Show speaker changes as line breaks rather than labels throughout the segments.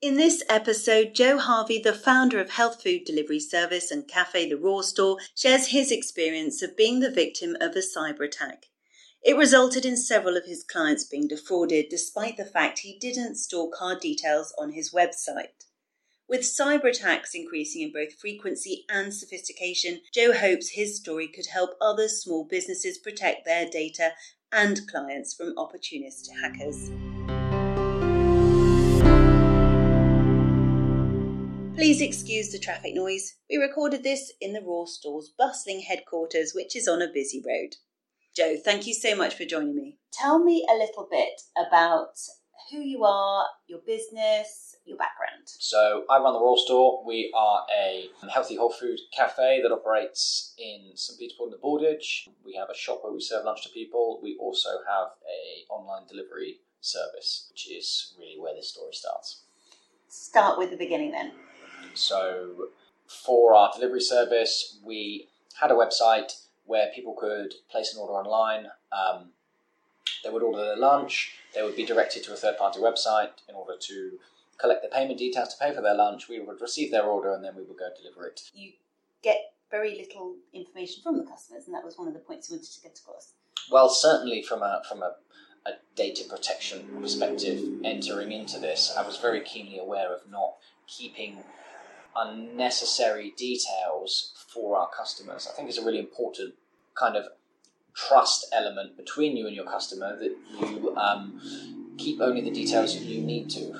In this episode, Joe Harvey, the founder of health food delivery service and cafe The Raw Store, shares his experience of being the victim of a cyber attack. It resulted in several of his clients being defrauded, despite the fact he didn't store card details on his website. With cyber attacks increasing in both frequency and sophistication, Joe hopes his story could help other small businesses protect their data and clients from opportunistic hackers. Please excuse the traffic noise. We recorded this in the Raw Store's bustling headquarters, which is on a busy road. Joe, thank you so much for joining me. Tell me a little bit about who you are, your business, your background.
So I run the Raw Store. We are a healthy whole food cafe that operates in St Peter Port in the Bordage. We have a shop where we serve lunch to people. We also have a online delivery service, which is really where this story starts.
Start with the beginning then.
So, for our delivery service, we had a website where people could place an order online. Um, they would order their lunch, they would be directed to a third party website in order to collect the payment details to pay for their lunch. We would receive their order and then we would go deliver it.
You get very little information from the customers, and that was one of the points you wanted to get across.
Well, certainly from a from a, a data protection perspective, entering into this, I was very keenly aware of not keeping unnecessary details for our customers. I think it's a really important kind of trust element between you and your customer that you um, keep only the details you need to,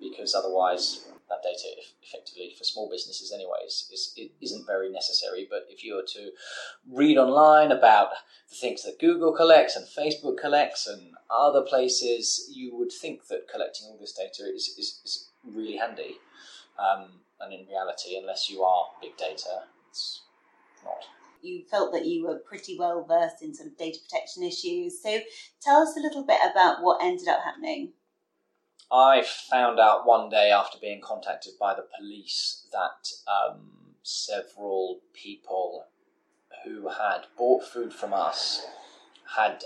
because otherwise that data effectively for small businesses anyways is, it isn't very necessary but if you were to read online about the things that google collects and facebook collects and other places you would think that collecting all this data is, is, is really handy um, and in reality, unless you are big data, it's not.
You felt that you were pretty well versed in sort of data protection issues. So tell us a little bit about what ended up happening.
I found out one day after being contacted by the police that um, several people who had bought food from us had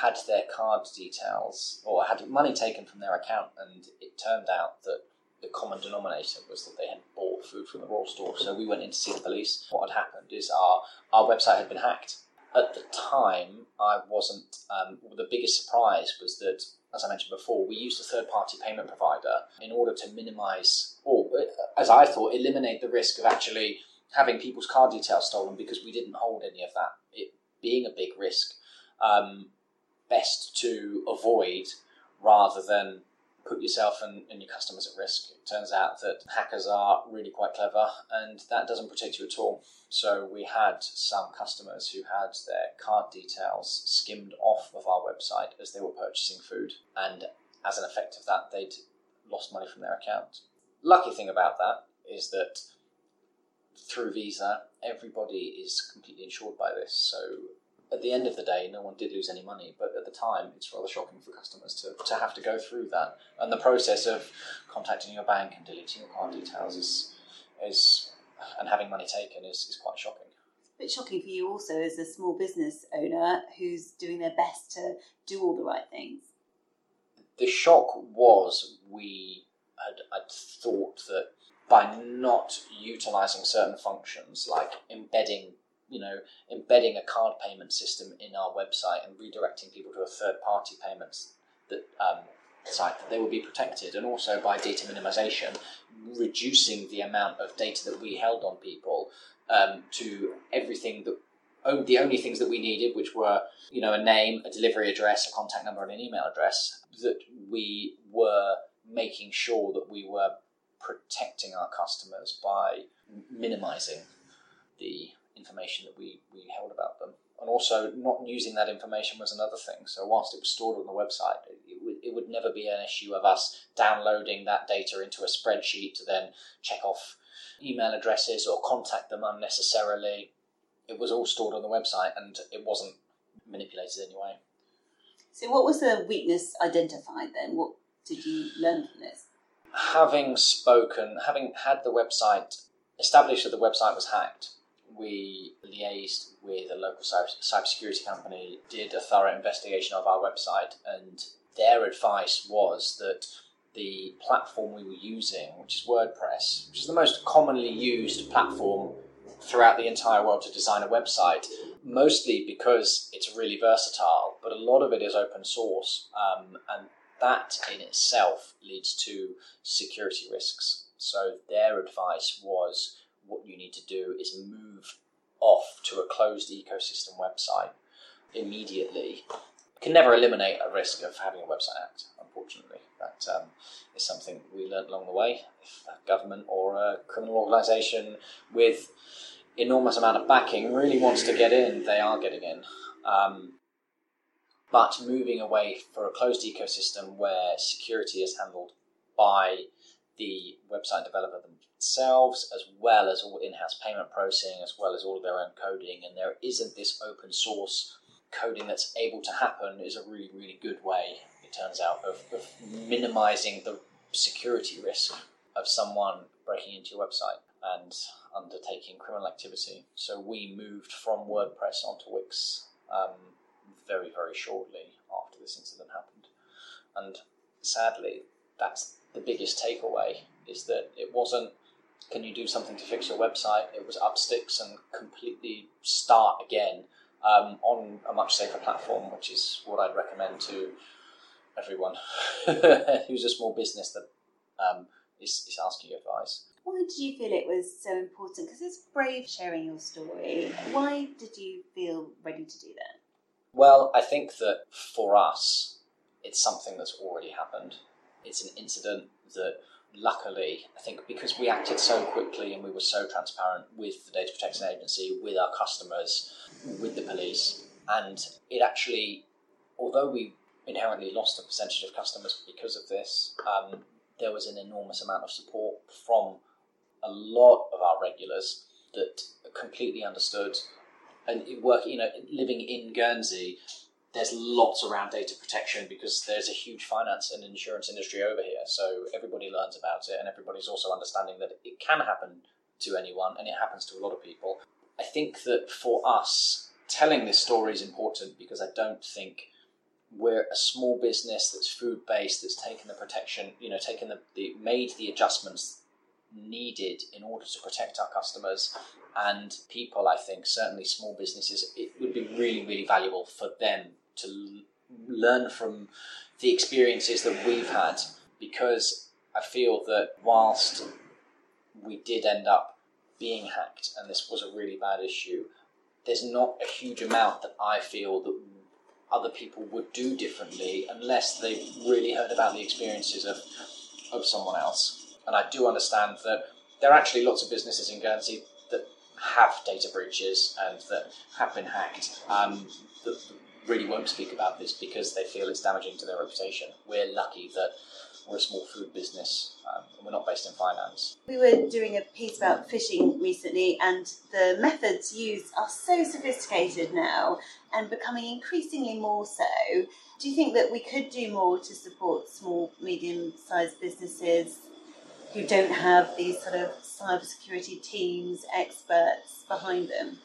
had their card details or had money taken from their account, and it turned out that the common denominator was that they had bought food from the raw store. So we went in to see the police. What had happened is our, our website had been hacked. At the time, I wasn't. Um, the biggest surprise was that, as I mentioned before, we used a third party payment provider in order to minimize, or as I thought, eliminate the risk of actually having people's card details stolen because we didn't hold any of that. It being a big risk, um, best to avoid rather than put yourself and, and, your customers at risk. It turns out that hackers are really quite clever and that doesn't protect you at all. So we had some customers who had their card details skimmed off of our website as they were purchasing food, and as an effect of that, they'd lost money from their account. Lucky thing about that is that through Visa, everybody is completely insured by this. So at the end of the day, no one did lose any money, but at the time, it's rather shocking for customers to, to have to go through that. And the process of contacting your bank and deleting your card details is, is and having money taken is, is quite shocking.
It's a bit shocking for you also as a small business owner who's doing their best to do all the right things.
The shock was we had, had thought that by not utilizing certain functions like embedding you know, embedding a card payment system in our website and redirecting people to a third party payments that um, site that they will be protected, and also by data minimization, reducing the amount of data that we held on people um, to everything that the only things that we needed, which were you know a name, a delivery address, a contact number, and an email address, that we were making sure that we were protecting our customers by minimizing the information that we, we held about them. And also, not using that information was another thing. So, whilst it was stored on the website, it, it, would, it would never be an issue of us downloading that data into a spreadsheet to then check off email addresses or contact them unnecessarily. It was all stored on the website and it wasn't manipulated anyway.
So, what was the weakness identified then? What did you learn from this?
Having spoken, having had the website established that the website was hacked, we liaised with a local cybersecurity company, did a thorough investigation of our website, and their advice was that the platform we were using, which is WordPress, which is the most commonly used platform throughout the entire world to design a website, mostly because it's really versatile, but a lot of it is open source, um, and that in itself leads to security risks. So their advice was what you need to do is move off to a closed ecosystem website immediately. You can never eliminate a risk of having a website hacked, unfortunately. That um, is something we learned along the way. If a government or a criminal organisation with enormous amount of backing really wants to get in, they are getting in. Um, but moving away for a closed ecosystem where security is handled by the website developer themselves, as well as all in-house payment processing, as well as all of their own coding, and there isn't this open source coding that's able to happen, is a really, really good way, it turns out, of, of minimizing the security risk of someone breaking into your website and undertaking criminal activity. So we moved from WordPress onto Wix um, very, very shortly after this incident happened. And sadly, that's the biggest takeaway is that it wasn't can you do something to fix your website? It was up sticks and completely start again um, on a much safer platform, which is what I'd recommend to everyone who's a small business that um, is, is asking advice.
Why did you feel it was so important? Because it's brave sharing your story. Why did you feel ready to do that?
Well, I think that for us, it's something that's already happened. It's an incident that, luckily, I think because we acted so quickly and we were so transparent with the Data Protection Agency, with our customers, with the police, and it actually, although we inherently lost a percentage of customers because of this, um, there was an enormous amount of support from a lot of our regulars that completely understood and work, you know, living in Guernsey, there's lots around data protection because there's a huge finance and insurance industry over here. So everybody learns about it, and everybody's also understanding that it can happen to anyone, and it happens to a lot of people. I think that for us, telling this story is important because I don't think we're a small business that's food based, that's taken the protection, you know, taken the, the made the adjustments needed in order to protect our customers and people. I think certainly small businesses, it would be really, really valuable for them to learn from the experiences that we've had because I feel that whilst we did end up being hacked and this was a really bad issue, there's not a huge amount that I feel that other people would do differently unless they've really heard about the experiences of, of someone else. And I do understand that there are actually lots of businesses in Guernsey that have data breaches and that have been hacked um, that really won't speak about this because they feel it's damaging to their reputation. We're lucky that we're a small food business um, and we're not based in finance.
We were doing a piece about phishing recently, and the methods used are so sophisticated now and becoming increasingly more so. Do you think that we could do more to support small, medium sized businesses who don't have these sort of cybersecurity teams, experts behind them.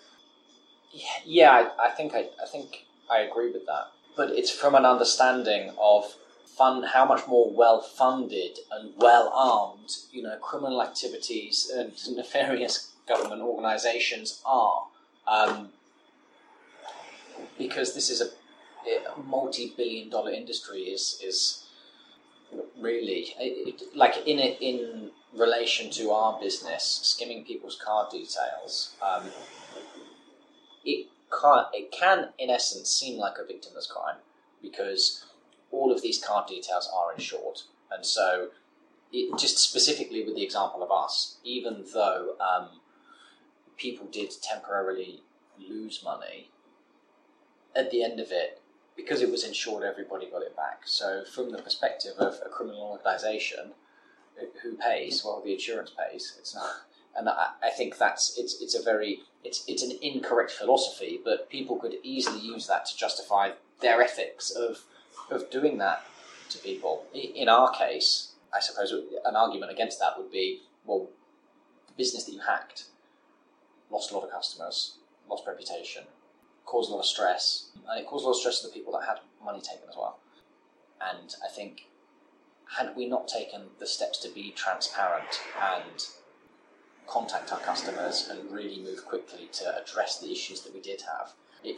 Yeah, I, I think I, I think I agree with that. But it's from an understanding of how much more well funded and well armed, you know, criminal activities and nefarious government organisations are. Um, because this is a, a multi-billion dollar industry is is really. It, like in it, in relation to our business, skimming people's card details, um, it it can in essence seem like a victimless crime because all of these card details are insured, and so it, just specifically with the example of us, even though um, people did temporarily lose money, at the end of it, because it was insured, everybody got it back. So, from the perspective of a criminal organisation, who pays? Well, the insurance pays. It's not, and I, I, think that's it's it's a very it's it's an incorrect philosophy, but people could easily use that to justify their ethics of of doing that to people. In our case, I suppose an argument against that would be, well, the business that you hacked lost a lot of customers, lost reputation, caused a lot of stress, and it caused a lot of stress to the people that had money taken as well. And I think had we not taken the steps to be transparent and contact our customers and really move quickly to address the issues that we did have, it,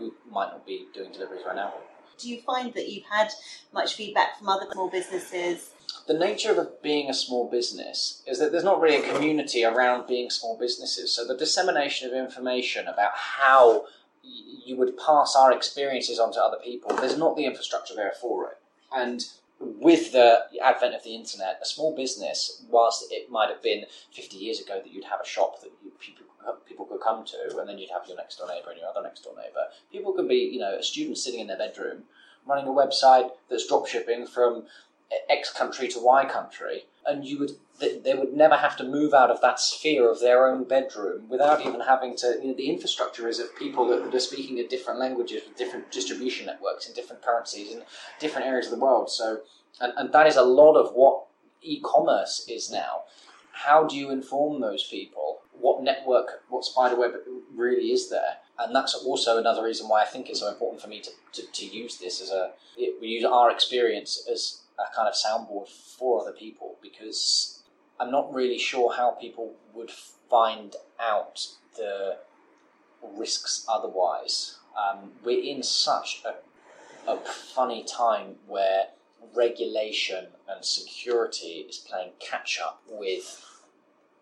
we might not be doing deliveries right now.
Do you find that you've had much feedback from other small businesses?
The nature of being a small business is that there's not really a community around being small businesses. So the dissemination of information about how you would pass our experiences on to other people, there's not the infrastructure there for it. And with the advent of the internet, a small business, whilst it might have been 50 years ago that you'd have a shop that you, people, people could come to, and then you'd have your next door neighbour and your other next door neighbour, people could be, you know, a student sitting in their bedroom running a website that's drop shipping from X country to Y country, and you would they would never have to move out of that sphere of their own bedroom without even having to. You know, the infrastructure is of people that are speaking in different languages with different distribution networks in different currencies in different areas of the world. So, and, and that is a lot of what e-commerce is now. How do you inform those people? What network, what spiderweb really is there? And that's also another reason why I think it's so important for me to, to, to use this as a, we use our experience as a kind of soundboard for other people because I'm not really sure how people would find out the risks otherwise. Um, we're in such a, a funny time where regulation and security is playing catch up with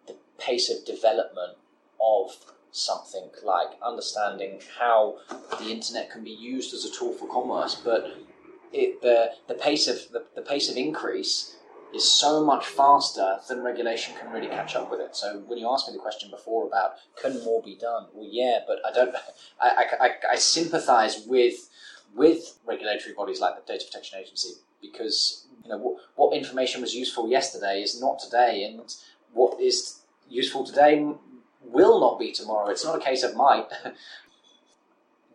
the pace of development of something like understanding how the internet can be used as a tool for commerce, but it, the the pace of the, the pace of increase is so much faster than regulation can really catch up with it. So when you asked me the question before about can more be done, well, yeah, but I don't. I, I, I sympathise with with regulatory bodies like the Data Protection Agency because you know what, what information was useful yesterday is not today, and what is useful today will not be tomorrow. It's not a case of might.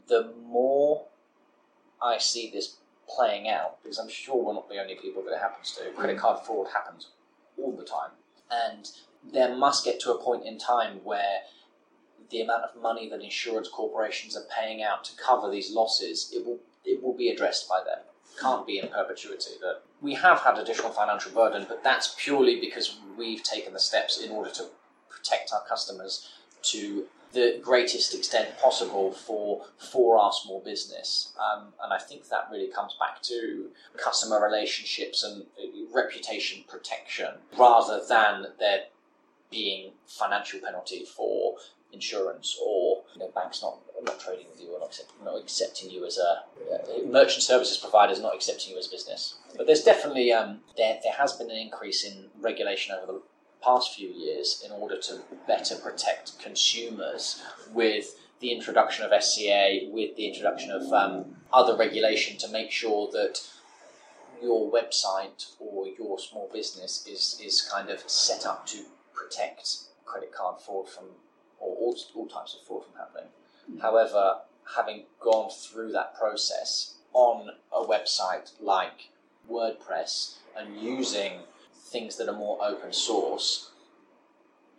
the more I see this playing out because I'm sure we're not the only people that it happens to. Credit mm. card fraud happens all the time, and there must get to a point in time where the amount of money that insurance corporations are paying out to cover these losses it will it will be addressed by them. Can't be in perpetuity. That we have had additional financial burden, but that's purely because we've taken the steps in order to protect our customers to the greatest extent possible for for our small business. Um, and I think that really comes back to customer relationships and reputation protection rather than there being financial penalty for insurance or you know, banks not not trading with you or not, not accepting you as a uh, merchant services providers not accepting you as business. But there's definitely um, there there has been an increase in regulation over the past few years in order to better protect consumers with the introduction of SCA, with the introduction of um, other regulation to make sure that your website or your small business is, is kind of set up to protect credit card fraud from, or all, all types of fraud from happening. Mm-hmm. However, having gone through that process on a website like WordPress and using things that are more open source,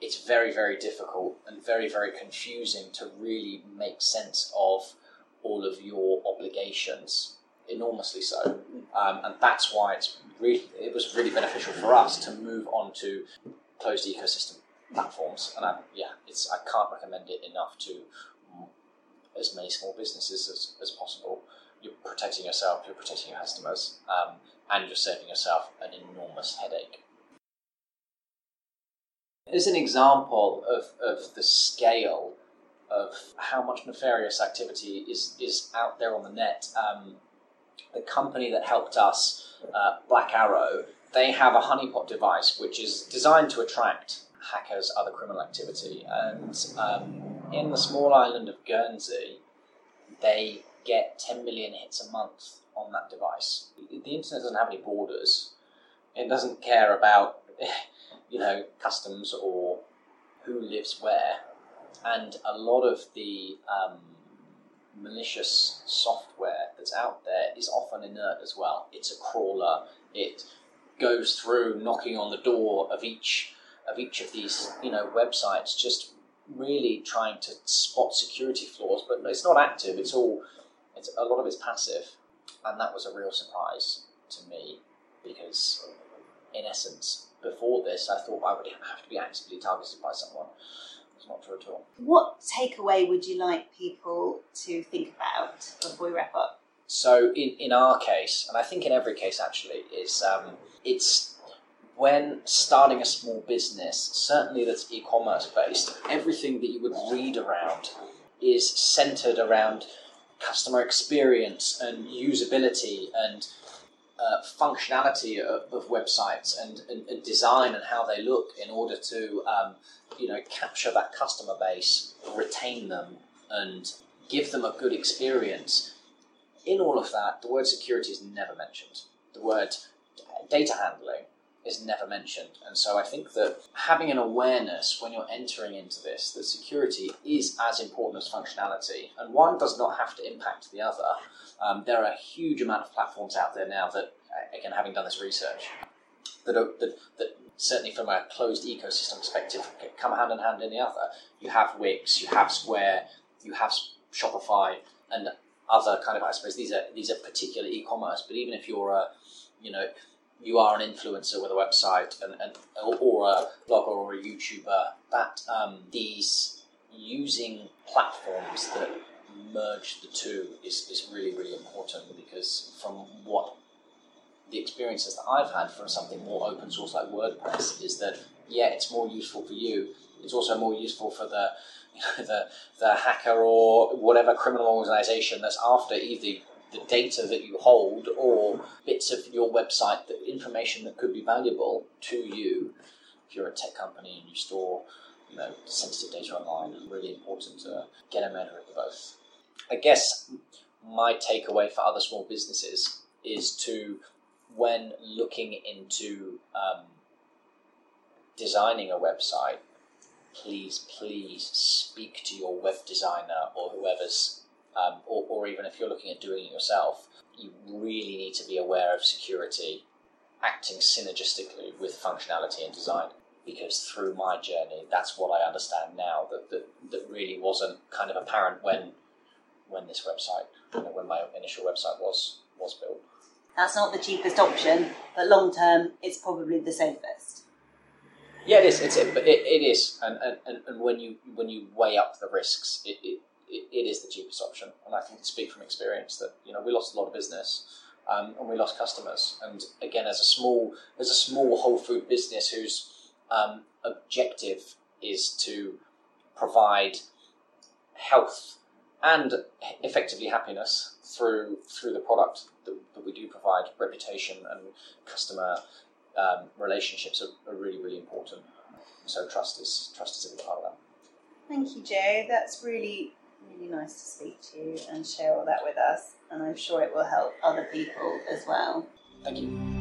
it's very, very difficult and very, very confusing to really make sense of all of your obligations. Enormously so, um, and that's why it's really it was really beneficial for us to move on to closed ecosystem platforms. And I, yeah, it's I can't recommend it enough to as many small businesses as, as possible. You're protecting yourself, you're protecting your customers, um, and you're saving yourself an enormous headache. As an example of, of the scale of how much nefarious activity is, is out there on the net, um, the company that helped us, uh, Black Arrow, they have a honeypot device which is designed to attract hackers, other criminal activity. And um, in the small island of Guernsey, they get 10 million hits a month on that device. The internet doesn't have any borders. It doesn't care about, you know, customs or who lives where. And a lot of the um, malicious software that's out there is often inert as well. It's a crawler. It goes through knocking on the door of each of each of these, you know, websites, just really trying to spot security flaws. But it's not active. It's all. It's a lot of it's passive and that was a real surprise to me because, in essence, before this, I thought I would have to be actively targeted by someone. It's not true at all.
What takeaway would you like people to think about before we wrap up?
So, in, in our case, and I think in every case actually, is um, it's when starting a small business, certainly that's e commerce based, everything that you would read around is centered around customer experience and usability and uh, functionality of, of websites and, and, and, design and how they look in order to um, you know capture that customer base, retain them, and give them a good experience. In all of that, the word security is never mentioned. The word data handling is never mentioned. And so I think that having an awareness when you're entering into this that security is as important as functionality, and one does not have to impact the other. Um, there are a huge amount of platforms out there now that, again, having done this research, that, are, that, that certainly from a closed ecosystem perspective come hand in hand in the other. You have Wix, you have Square, you have Shopify, and other kind of I suppose these are these are particular e-commerce. But even if you're a you know you are an influencer with a website and, and or a blogger or a YouTuber, that um, these using platforms that merge the two is, is really, really important because from what the experiences that I've had from something more open source like WordPress is that yeah, it's more useful for you. It's also more useful for the you know, the the hacker or whatever criminal organization that's after either the data that you hold or bits of your website, the information that could be valuable to you if you're a tech company and you store you know, sensitive data online. it's Really important to get a measure of both. I guess my takeaway for other small businesses is to, when looking into um, designing a website, please, please speak to your web designer or whoever's um, or, or even if you're looking at doing it yourself, you really need to be aware of security acting synergistically with functionality and design. Because through my journey, that's what I understand now that, that, that really wasn't kind of apparent when when this website, you know, when my initial website was was built.
That's not the cheapest option, but long term, it's probably the safest.
Yeah, it is. It's it, it, it is, and, and, and when you when you weigh up the risks, it, it it, it is the cheapest option. And I can speak from experience that you know we lost a lot of business um, and we lost customers. And again, as a small as a small whole food business whose um, objective is to provide health and effectively happiness through through the product that, that we do provide. Reputation and customer um, relationships are, are really really important. So trust is trust is a big part of that.
Thank you, Joe. That's really really nice to speak to you and share all that with us. And I'm sure it will help other people as well.
Thank you.